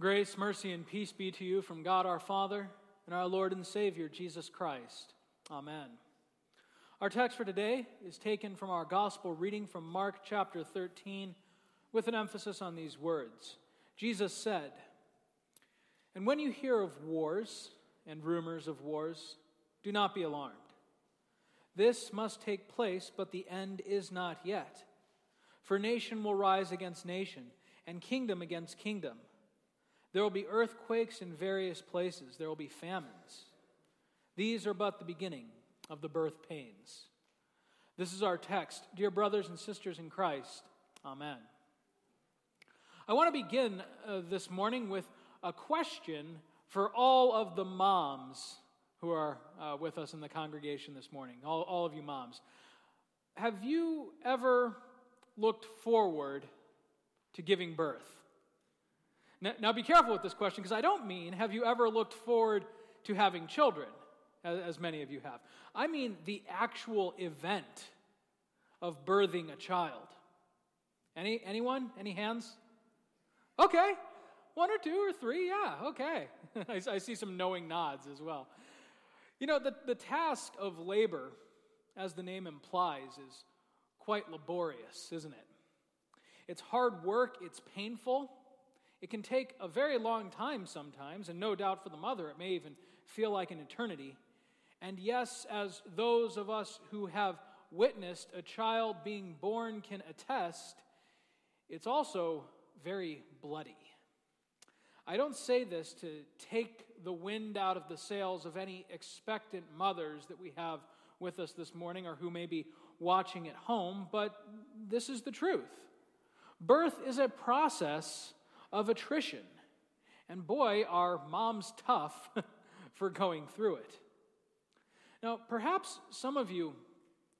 Grace, mercy, and peace be to you from God our Father and our Lord and Savior, Jesus Christ. Amen. Our text for today is taken from our gospel reading from Mark chapter 13 with an emphasis on these words. Jesus said, And when you hear of wars and rumors of wars, do not be alarmed. This must take place, but the end is not yet. For nation will rise against nation, and kingdom against kingdom. There will be earthquakes in various places, there will be famines. These are but the beginning of the birth pains. This is our text. Dear brothers and sisters in Christ, Amen. I want to begin uh, this morning with a question for all of the moms who are uh, with us in the congregation this morning, all, all of you moms. Have you ever looked forward to giving birth? Now, now be careful with this question because I don't mean have you ever looked forward to having children, as, as many of you have. I mean the actual event of birthing a child. Any, anyone? Any hands? Okay. One or two or three, yeah, okay. I, I see some knowing nods as well. You know, the, the task of labor, as the name implies, is quite laborious, isn't it? It's hard work, it's painful. It can take a very long time sometimes, and no doubt for the mother, it may even feel like an eternity. And yes, as those of us who have witnessed a child being born can attest, it's also very bloody. I don't say this to take the wind out of the sails of any expectant mothers that we have with us this morning or who may be watching at home, but this is the truth. Birth is a process of attrition. And boy, are moms tough for going through it. Now, perhaps some of you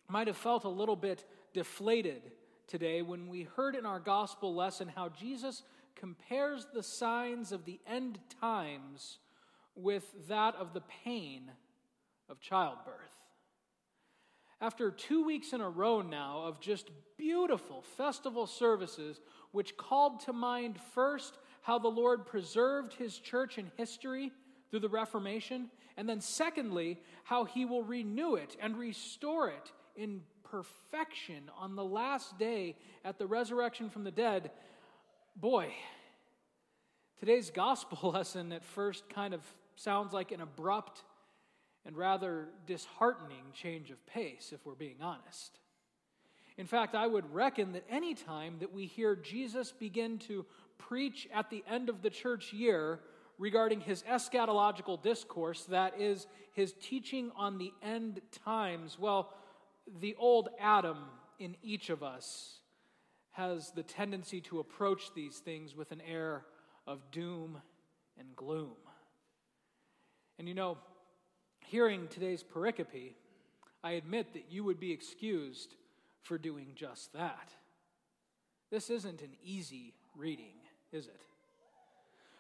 might have felt a little bit deflated today when we heard in our gospel lesson how Jesus compares the signs of the end times with that of the pain of childbirth. After two weeks in a row now of just beautiful festival services, which called to mind first how the Lord preserved his church in history through the Reformation, and then secondly, how he will renew it and restore it in perfection on the last day at the resurrection from the dead, boy, today's gospel lesson at first kind of sounds like an abrupt and rather disheartening change of pace, if we're being honest. In fact, I would reckon that any time that we hear Jesus begin to preach at the end of the church year regarding his eschatological discourse, that is, his teaching on the end times, well, the old Adam in each of us has the tendency to approach these things with an air of doom and gloom. And you know, hearing today's pericope, I admit that you would be excused for doing just that. This isn't an easy reading, is it?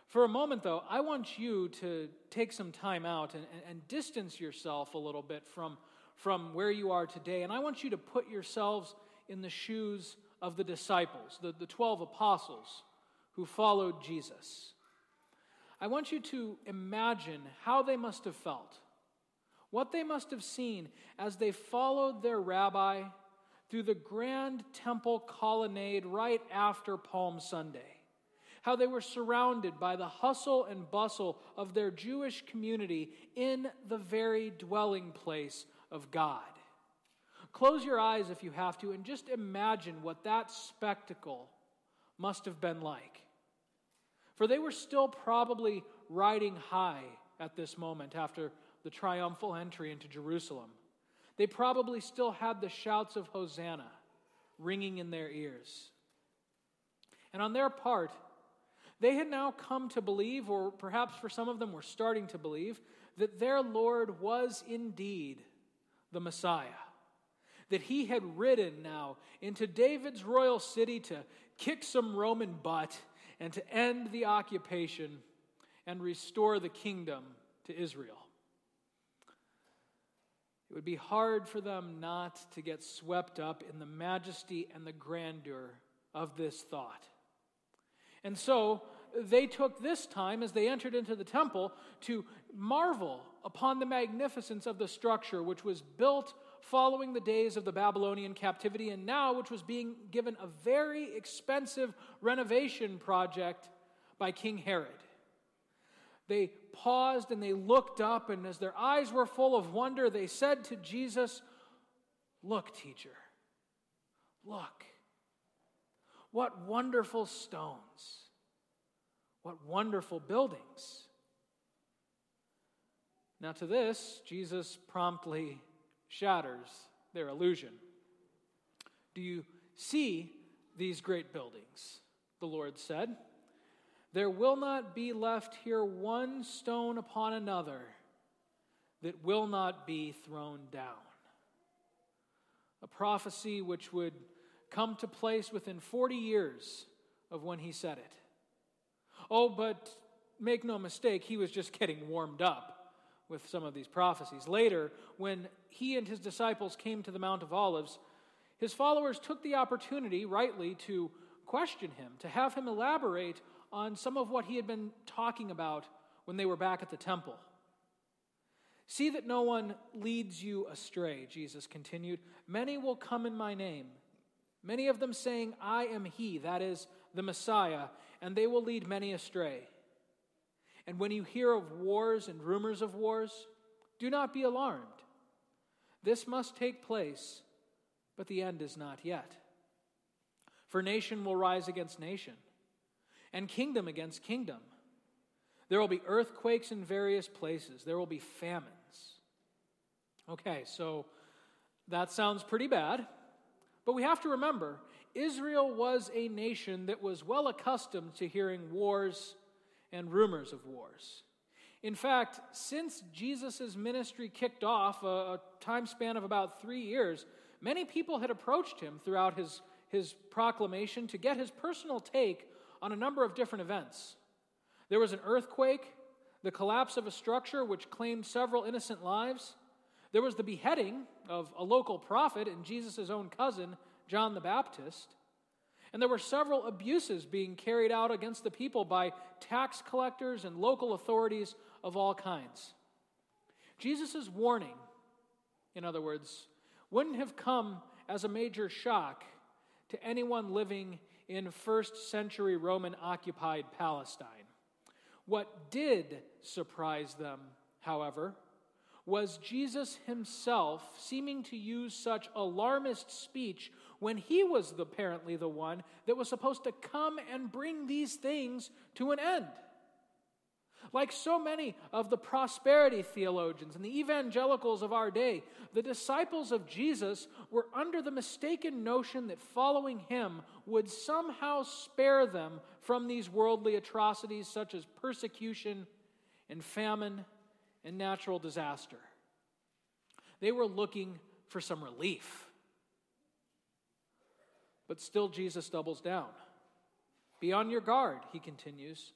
For a moment, though, I want you to take some time out and, and, distance yourself a little bit from, from where you are today. And I want you to put yourselves in the shoes of the disciples, the, the 12 apostles who followed Jesus. I want you to imagine how they must have felt what they must have seen as they followed their rabbi through the grand temple colonnade right after Palm Sunday. How they were surrounded by the hustle and bustle of their Jewish community in the very dwelling place of God. Close your eyes if you have to and just imagine what that spectacle must have been like. For they were still probably riding high at this moment after the triumphal entry into Jerusalem. They probably still had the shouts of Hosanna ringing in their ears. And on their part, they had now come to believe, or perhaps for some of them were starting to believe, that their Lord was indeed the Messiah. That he had ridden now into David's royal city to kick some Roman butt and to end the occupation and restore the kingdom to Israel. It would be hard for them not to get swept up in the majesty and the grandeur of this thought. And so, they took this time as they entered into the temple to marvel upon the magnificence of the structure which was built following the days of the Babylonian captivity and now which was being given a very expensive renovation project by King Herod. They paused and they looked up, and as their eyes were full of wonder, they said to Jesus, Look, teacher, look. What wonderful stones. What wonderful buildings. Now, to this, Jesus promptly shatters their illusion. Do you see these great buildings? The Lord said. There will not be left here one stone upon another that will not be thrown down. A prophecy which would come to place within 40 years of when he said it. Oh, but make no mistake, he was just getting warmed up with some of these prophecies. Later, when he and his disciples came to the Mount of Olives, his followers took the opportunity, rightly, to question him, to have him elaborate on some of what he had been talking about when they were back at the temple. See that no one leads you astray, Jesus continued. Many will come in my name Many of them saying, I am he, that is, the Messiah, and they will lead many astray. And when you hear of wars and rumors of wars, do not be alarmed. This must take place, but the end is not yet. For nation will rise against nation, and kingdom against kingdom. There will be earthquakes in various places, there will be famines. Okay, so that sounds pretty bad. But we have to remember Israel was a nation that was well accustomed to hearing wars and rumors of wars. In fact, since Jesus' ministry kicked off, a, a, time span of about three years, many people had approached him throughout his, his proclamation to get his personal take on a number of different events. There was an earthquake, the collapse of a structure which claimed several innocent lives, there was the beheading of a local prophet and Jesus' own cousin, John the Baptist. And there were several abuses being carried out against the people by tax collectors and local authorities of all kinds. Jesus' warning, in other words, wouldn't have come as a major shock to anyone living in first century Roman occupied Palestine. What did surprise them, however, was Jesus himself seeming to use such alarmist speech when he was apparently the one that was supposed to come and bring these things to an end. Like so many of the prosperity theologians and the evangelicals of our day, the disciples of Jesus were under the mistaken notion that following him would somehow spare them from these worldly atrocities such as persecution and famine and natural disaster. They were looking for some relief. But still, Jesus doubles down. Be on your guard, he continues,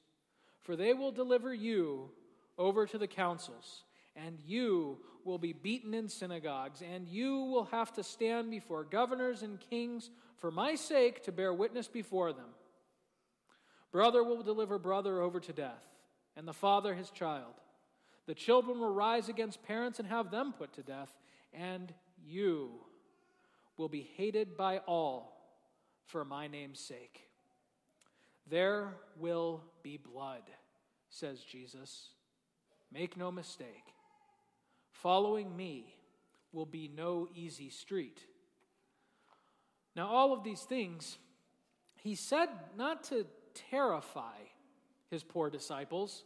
for they will deliver you over to the councils, and you will be beaten in synagogues, and you will have to stand before governors and kings for my sake to bear witness before them. Brother will deliver brother over to death, and the father his child. The children will rise against parents and have them put to death, and you will be hated by all for my name's sake. There will be blood, says Jesus. Make no mistake. Following me will be no easy street. Now, all of these things he said not to terrify his poor disciples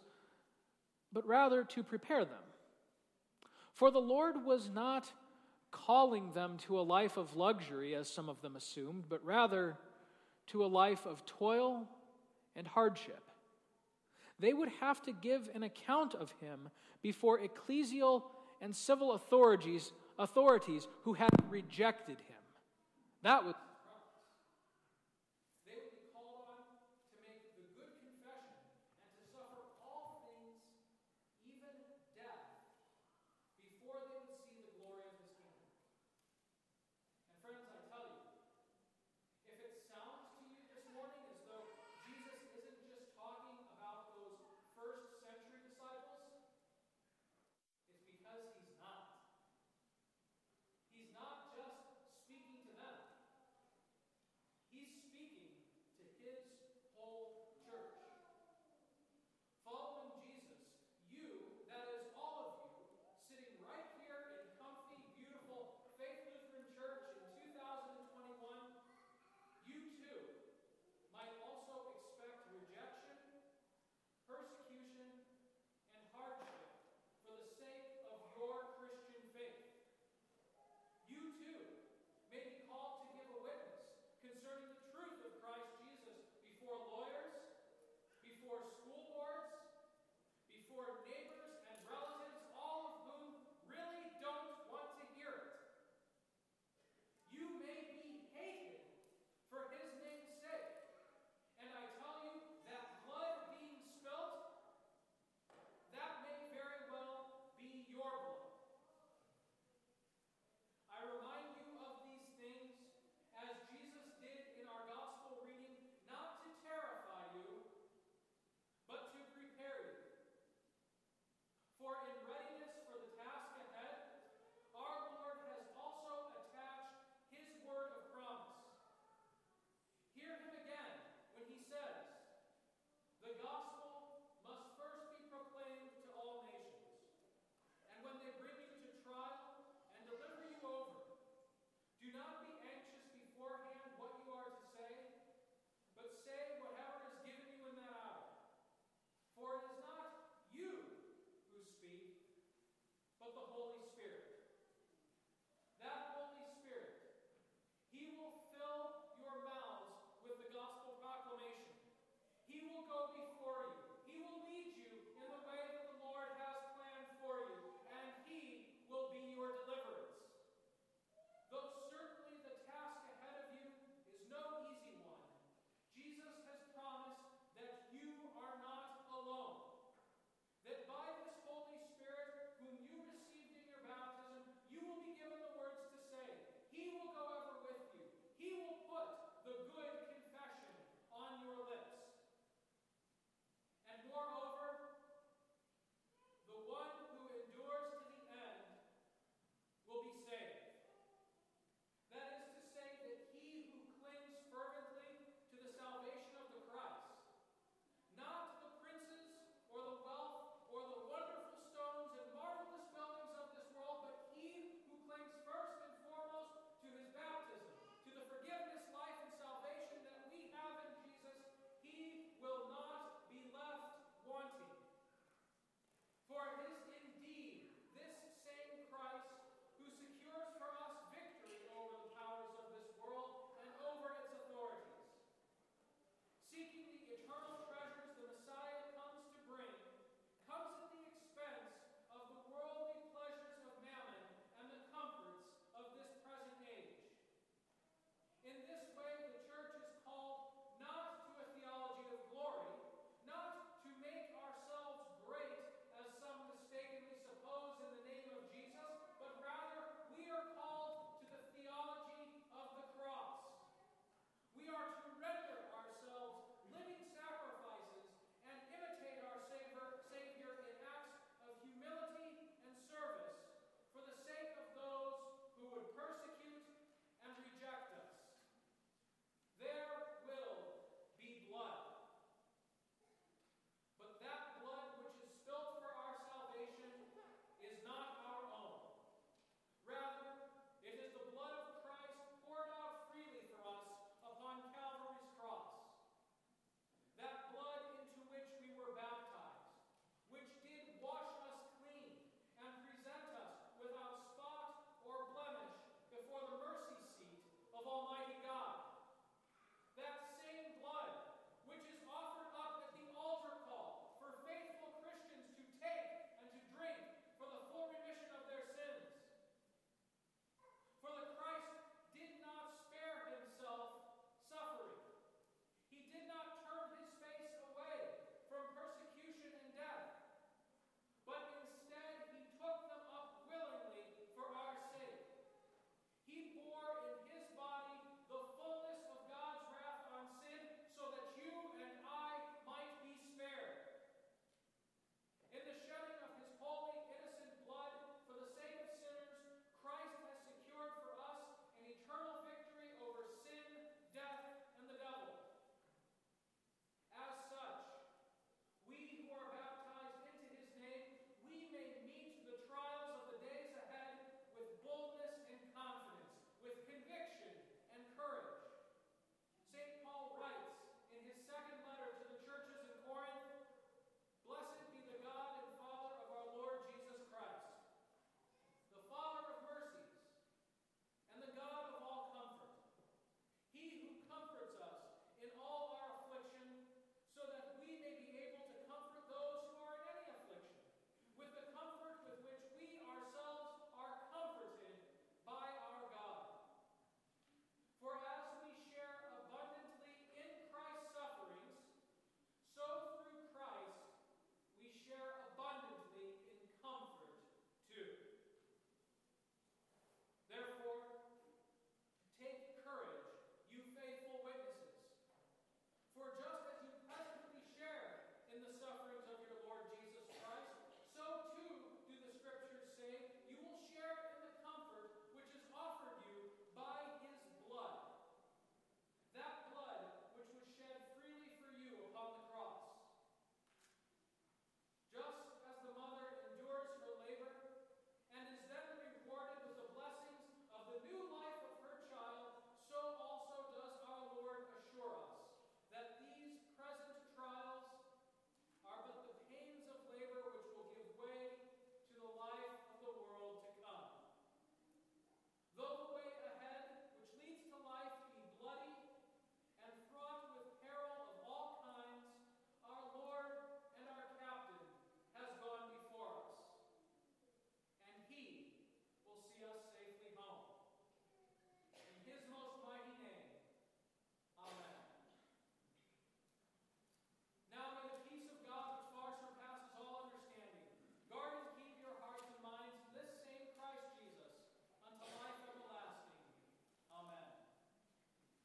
but rather to prepare them. For the Lord was not calling them to a life of luxury, as some of them assumed, but rather to a life of toil and hardship. They would have to give an account of him before ecclesial and civil authorities, authorities who had rejected him. That was